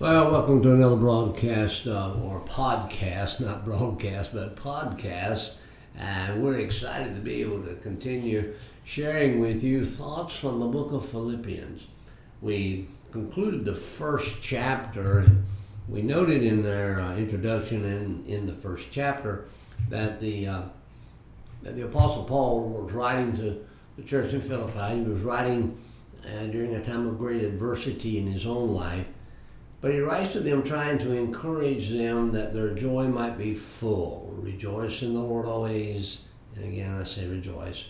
Well, welcome to another broadcast uh, or podcast, not broadcast, but podcast. And we're excited to be able to continue sharing with you thoughts from the book of Philippians. We concluded the first chapter, and we noted in our uh, introduction and in, in the first chapter that the uh, that the Apostle Paul was writing to the church in Philippi. He was writing uh, during a time of great adversity in his own life but he writes to them trying to encourage them that their joy might be full. Rejoice in the Lord always. And again, I say rejoice.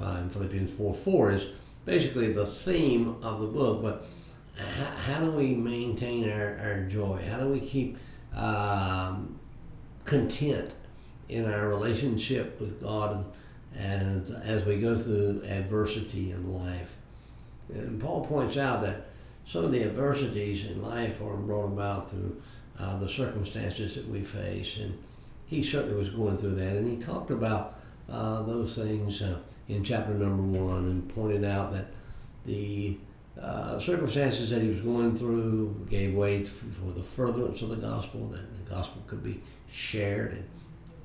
In Philippians 4 4 is basically the theme of the book. But how, how do we maintain our, our joy? How do we keep um, content in our relationship with God and as we go through adversity in life? And Paul points out that some of the adversities in life are brought about through uh, the circumstances that we face. And he certainly was going through that. And he talked about uh, those things uh, in chapter number one and pointed out that the uh, circumstances that he was going through gave way for the furtherance of the gospel, that the gospel could be shared. And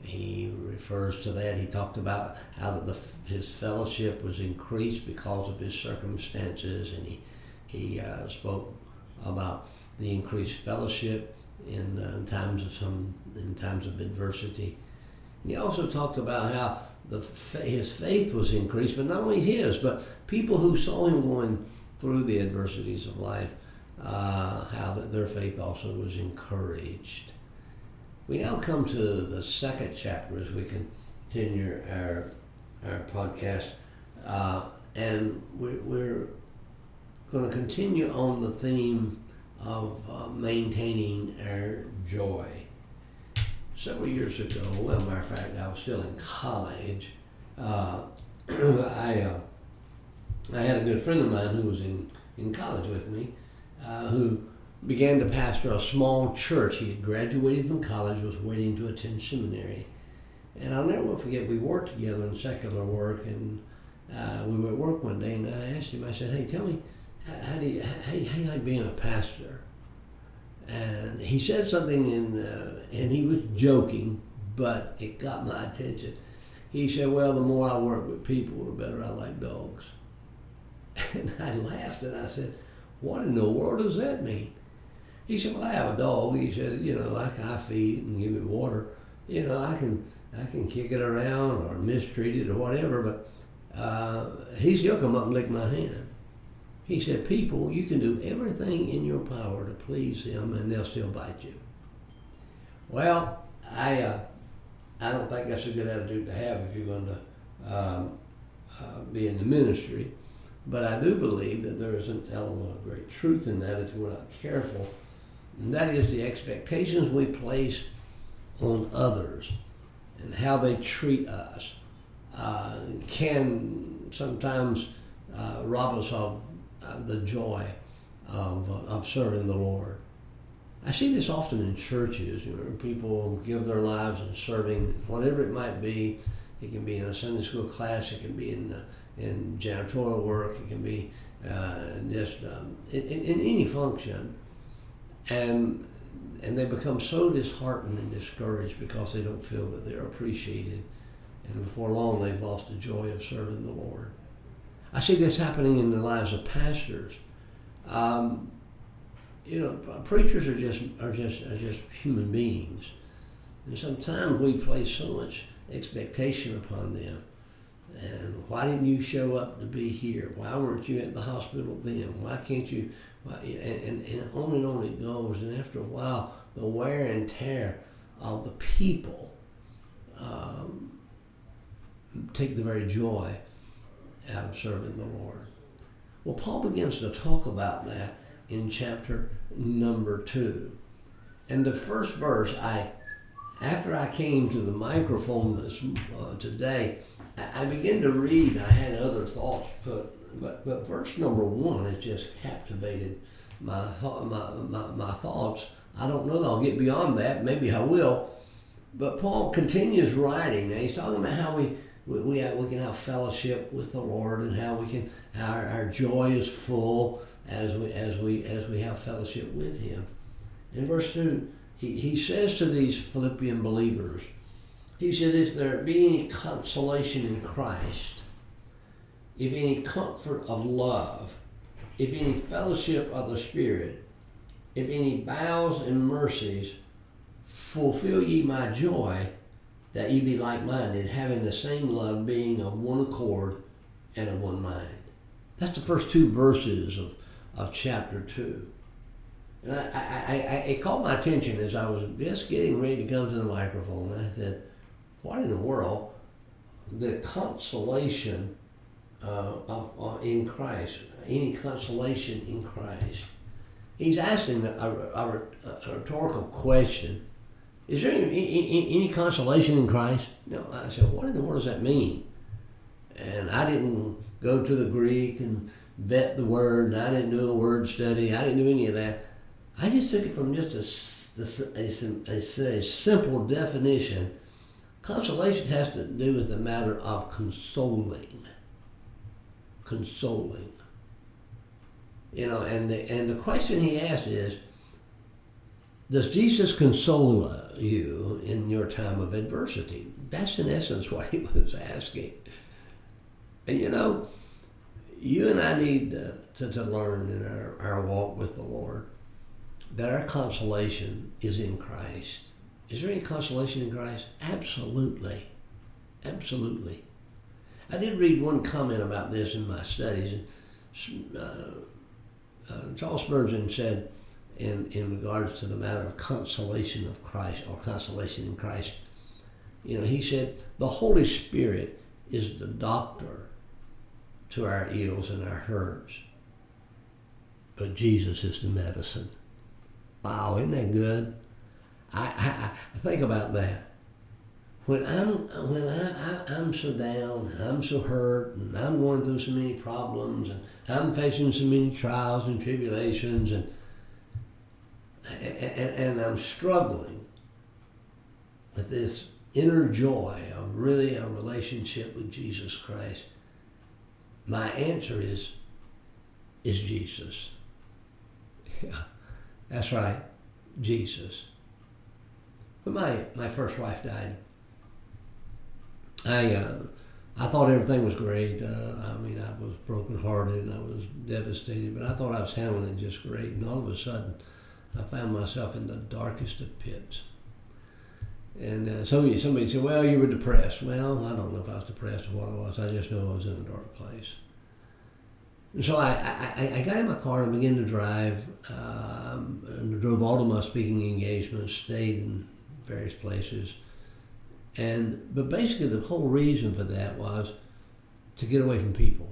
he refers to that. He talked about how that the, his fellowship was increased because of his circumstances, and he he uh, spoke about the increased fellowship in, uh, in, times of some in times of adversity. He also talked about how the his faith was increased, but not only his, but people who saw him going through the adversities of life, uh, how that their faith also was encouraged. We now come to the second chapter as we continue our our podcast, uh, and we're, we're going to continue on the theme of uh, maintaining our joy. Several years ago, well, matter of fact, I was still in college. Uh, I uh, I had a good friend of mine who was in, in college with me, uh, who began to pastor a small church. He had graduated from college, was waiting to attend seminary, and I'll never forget. We worked together in secular work, and uh, we were at work one day, and I asked him. I said, "Hey, tell me." How do you how, how you like being a pastor? And he said something in, uh, and he was joking, but it got my attention. He said, "Well, the more I work with people, the better I like dogs." And I laughed and I said, "What in the world does that mean?" He said, "Well, I have a dog." He said, "You know, I, I feed it and give it water. You know, I can I can kick it around or mistreat it or whatever, but uh, he come up and lick my hand." He said, People, you can do everything in your power to please them and they'll still bite you. Well, I, uh, I don't think that's a good attitude to have if you're going to um, uh, be in the ministry. But I do believe that there is an element of great truth in that if we're not careful. And that is the expectations we place on others and how they treat us uh, can sometimes uh, rob us of the joy of, uh, of serving the Lord. I see this often in churches. You know, people give their lives in serving whatever it might be. It can be in a Sunday school class. It can be in uh, in janitorial work. It can be uh, just um, in, in, any function, and and they become so disheartened and discouraged because they don't feel that they're appreciated, and before long they've lost the joy of serving the Lord. I see this happening in the lives of pastors. Um, you know, preachers are just are just are just human beings, and sometimes we place so much expectation upon them. And why didn't you show up to be here? Why weren't you at the hospital then? Why can't you? Why, and, and, and on and on it goes. And after a while, the wear and tear of the people um, take the very joy out of serving the Lord. Well, Paul begins to talk about that in chapter number two. And the first verse, I, after I came to the microphone this uh, today, I, I began to read. I had other thoughts, but but but verse number one has just captivated my th- my, my my thoughts. I don't know that I'll get beyond that. Maybe I will. But Paul continues writing. Now he's talking about how we we, we, have, we can have fellowship with the Lord and how we can our, our joy is full as we as we as we have fellowship with Him. In verse 2, he, he says to these Philippian believers, he said, If there be any consolation in Christ, if any comfort of love, if any fellowship of the Spirit, if any bowels and mercies, fulfill ye my joy, that ye be like minded, having the same love, being of one accord and of one mind. That's the first two verses of, of chapter 2. And I, I, I, it caught my attention as I was just getting ready to come to the microphone. I said, What in the world? The consolation uh, of, uh, in Christ, any consolation in Christ. He's asking a, a, a rhetorical question Is there any, any, any, consolation in Christ? No. I said, What in the world does that mean? And I didn't go to the Greek and vet the word, I didn't do a word study, I didn't do any of that. I just took it from just a, a, a, a simple definition. Consolation has to do with the matter of consoling consoling. You know, and the, and the question he asked is, does Jesus console you in your time of adversity? That's in essence what he was asking. And you know, you and I need to, to, to learn in our, our walk with the Lord that our consolation is in Christ. Is there any consolation in Christ? Absolutely. Absolutely. I did read one comment about this in my studies. And, uh, uh, Charles Spurgeon said, in, in regards to the matter of consolation of Christ or consolation in Christ, you know, he said, the Holy Spirit is the doctor to our ills and our hurts, but Jesus is the medicine. Wow, isn't that good? I, I, I think about that when I'm when I, I am so down, and I'm so hurt, and I'm going through so many problems, and I'm facing so many trials and tribulations, and and, I'm struggling with this inner joy of really a relationship with Jesus Christ. My answer is is Jesus. Yeah, that's right, Jesus. When my, my first wife died, I uh, I thought everything was great. Uh, I mean, I was brokenhearted and I was devastated, but I thought I was handling it just great. And all of a sudden, I found myself in the darkest of pits. And uh, somebody, somebody said, "Well, you were depressed." Well, I don't know if I was depressed or what I was. I just know I was in a dark place. And so I, I, I got in my car and began to drive, um, and drove all of my speaking engagements, stayed in various places and but basically the whole reason for that was to get away from people.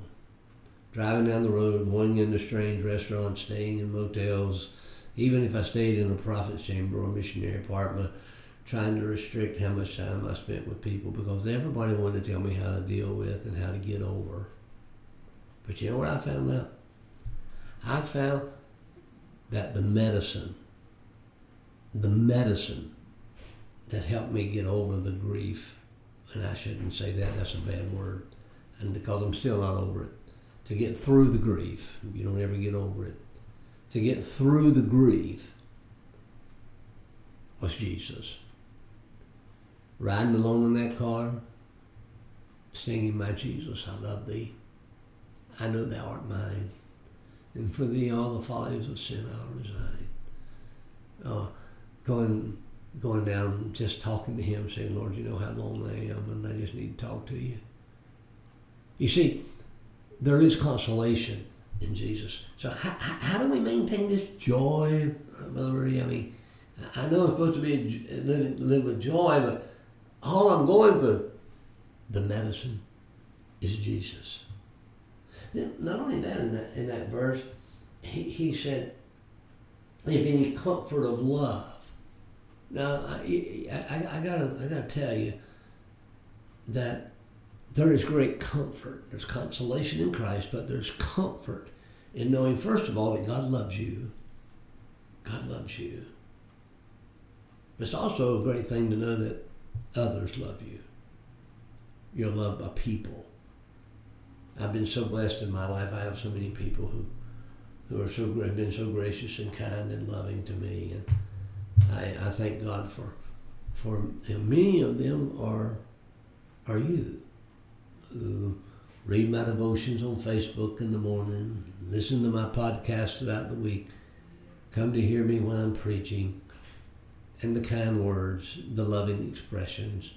Driving down the road, going into strange restaurants, staying in motels, even if I stayed in a prophet's chamber or missionary apartment, trying to restrict how much time I spent with people because everybody wanted to tell me how to deal with and how to get over. But you know what I found out? I found that the medicine, the medicine that helped me get over the grief. And I shouldn't say that, that's a bad word. And because I'm still not over it. To get through the grief, you don't ever get over it. To get through the grief was Jesus. Riding alone in that car, singing, My Jesus, I love thee. I know thou art mine. And for thee all the follies of sin I'll resign. Uh, going going down, just talking to him, saying, Lord, you know how lonely I am, and I just need to talk to you. You see, there is consolation in Jesus. So how, how do we maintain this joy, uh, Brother Rudy? I mean, I know I'm supposed to be uh, live, live with joy, but all I'm going through, the medicine is Jesus. Not only that, in that, in that verse, he, he said, if any comfort of love, now, I, I, I, gotta, I gotta tell you that there is great comfort. There's consolation in Christ, but there's comfort in knowing, first of all, that God loves you. God loves you. It's also a great thing to know that others love you. You're loved by people. I've been so blessed in my life. I have so many people who, who are so have been so gracious and kind and loving to me. And I, I thank God for for know, many of them are are you who read my devotions on Facebook in the morning, listen to my podcast throughout the week, come to hear me when I'm preaching, and the kind words, the loving expressions.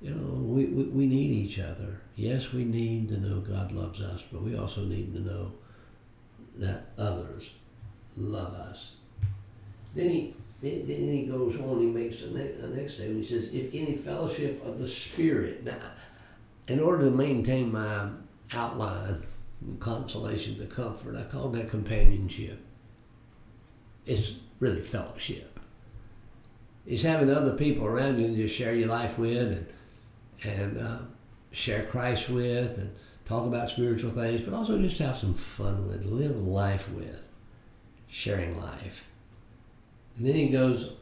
You know, we, we, we need each other. Yes, we need to know God loves us, but we also need to know that others love us. Then he then, he goes on, he makes the, ne- the next statement. He says, if any fellowship of the Spirit. Now, in order to maintain my outline, consolation, the comfort, I call that companionship. It's really fellowship. It's having other people around you to share your life with and, and uh, share Christ with and talk about spiritual things, but also just have some fun with, live life with, sharing life. And then he goes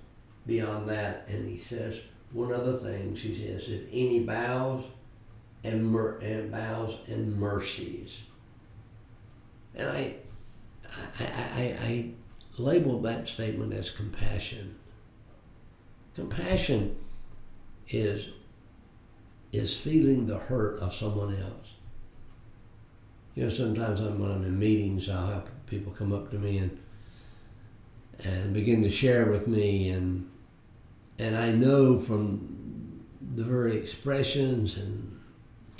beyond that and he says, one other thing, he says, if any bows and, mer- and bows and mercies. And I, I, I, I labeled that statement as compassion. Compassion is, is feeling the hurt of someone else. You know, sometimes I'm, when I'm in meetings, I'll have people come up to me and and begin to share with me and and I know from the very expressions and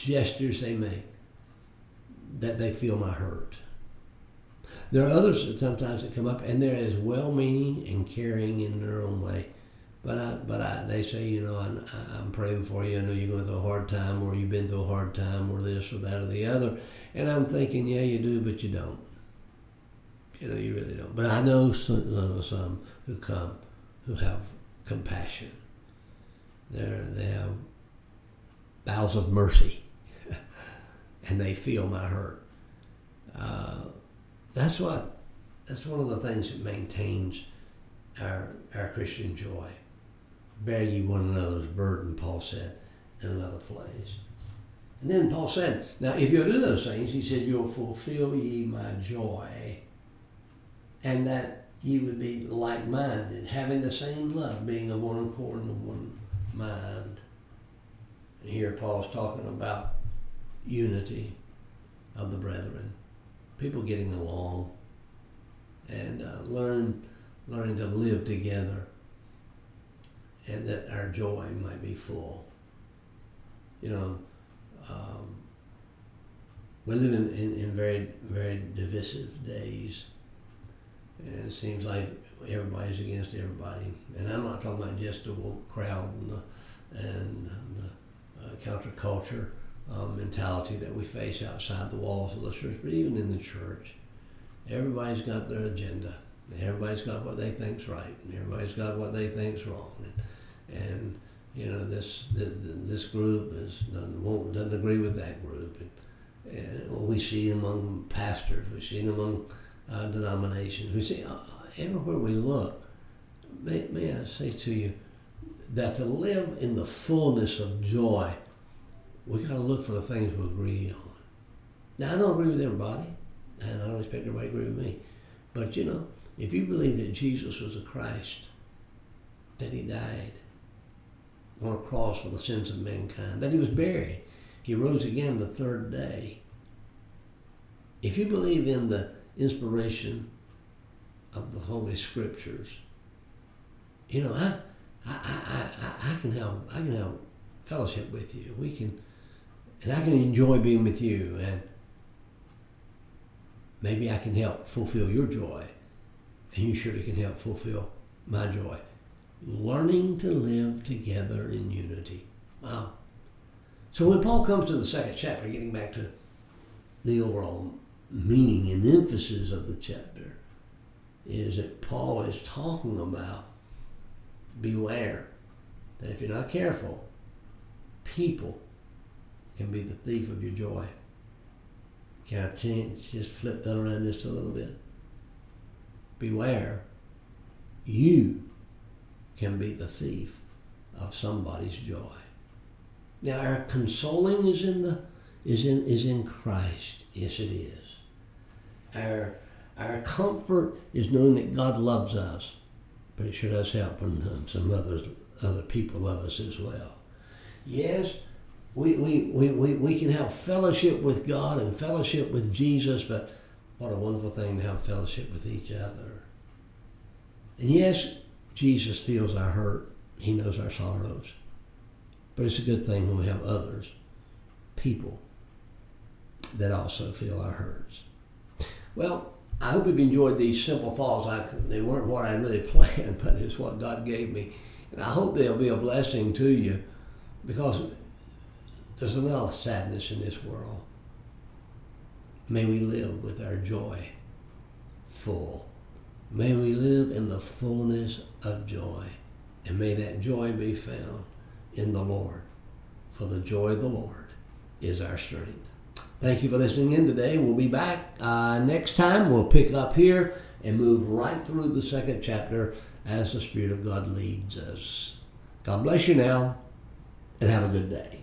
gestures they make that they feel my hurt. There are others sometimes that come up and they're as well-meaning and caring in their own way, but I, but I, they say, you know, I'm, I'm praying for you. I know you're going through a hard time, or you've been through a hard time, or this or that or the other, and I'm thinking, yeah, you do, but you don't. You know, you really don't. But I know some, some who come who have compassion. they they have bowels of mercy, and they feel my hurt. Uh, that's what. That's one of the things that maintains our our Christian joy. Bear ye one another's burden, Paul said in another place. And then Paul said, Now if you'll do those things, he said, You'll fulfill ye my joy and that ye would be like minded, having the same love, being of one accord and of one mind. And here Paul's talking about unity of the brethren, people getting along and uh, learn, learning to live together, and that our joy might be full. You know, um, we live in, in, in very, very divisive days and it seems like everybody's against everybody. And I'm not talking about just the woke crowd and the, and the uh, counterculture um, mentality that we face outside the walls of the church, but even in the church. Everybody's got their agenda. Everybody's got what they think's right. And everybody's got what they think's wrong. And, and you know, this this group is doesn't, doesn't agree with that group. And, and we see it among pastors. We see it among uh, denominations. We see uh, everywhere we look. May, may I say to you that to live in the fullness of joy, we got to look for the things we agree on. Now, I don't agree with everybody, and I don't expect everybody to agree with me. But you know, if you believe that Jesus was a Christ, that he died on a cross for the sins of mankind, that he was buried, he rose again the third day. If you believe in the inspiration of the Holy Scriptures, you know, I, I, I, I, I can have I can have fellowship with you. We can, and I can enjoy being with you, and maybe I can help fulfill your joy, and you surely can help fulfill my joy. Learning to live together in unity. Wow. So when Paul comes to the second chapter, getting back to the overall meaning and emphasis of the chapter is that Paul is talking about beware that if you're not careful, people can be the thief of your joy. Can I change, just flip that around just a little bit? Beware, you can be the thief of somebody's joy. Now our consoling is in the is in is in Christ. Yes it is. Our, our comfort is knowing that God loves us, but it sure does help when some others, other people love us as well. Yes, we, we, we, we, we can have fellowship with God and fellowship with Jesus, but what a wonderful thing to have fellowship with each other. And yes, Jesus feels our hurt, He knows our sorrows. But it's a good thing when we have others, people, that also feel our hurts. Well, I hope you've enjoyed these simple thoughts. I, they weren't what I really planned, but it's what God gave me. And I hope they'll be a blessing to you because there's a lot of sadness in this world. May we live with our joy full. May we live in the fullness of joy. And may that joy be found in the Lord. For the joy of the Lord is our strength. Thank you for listening in today. We'll be back uh, next time. We'll pick up here and move right through the second chapter as the Spirit of God leads us. God bless you now and have a good day.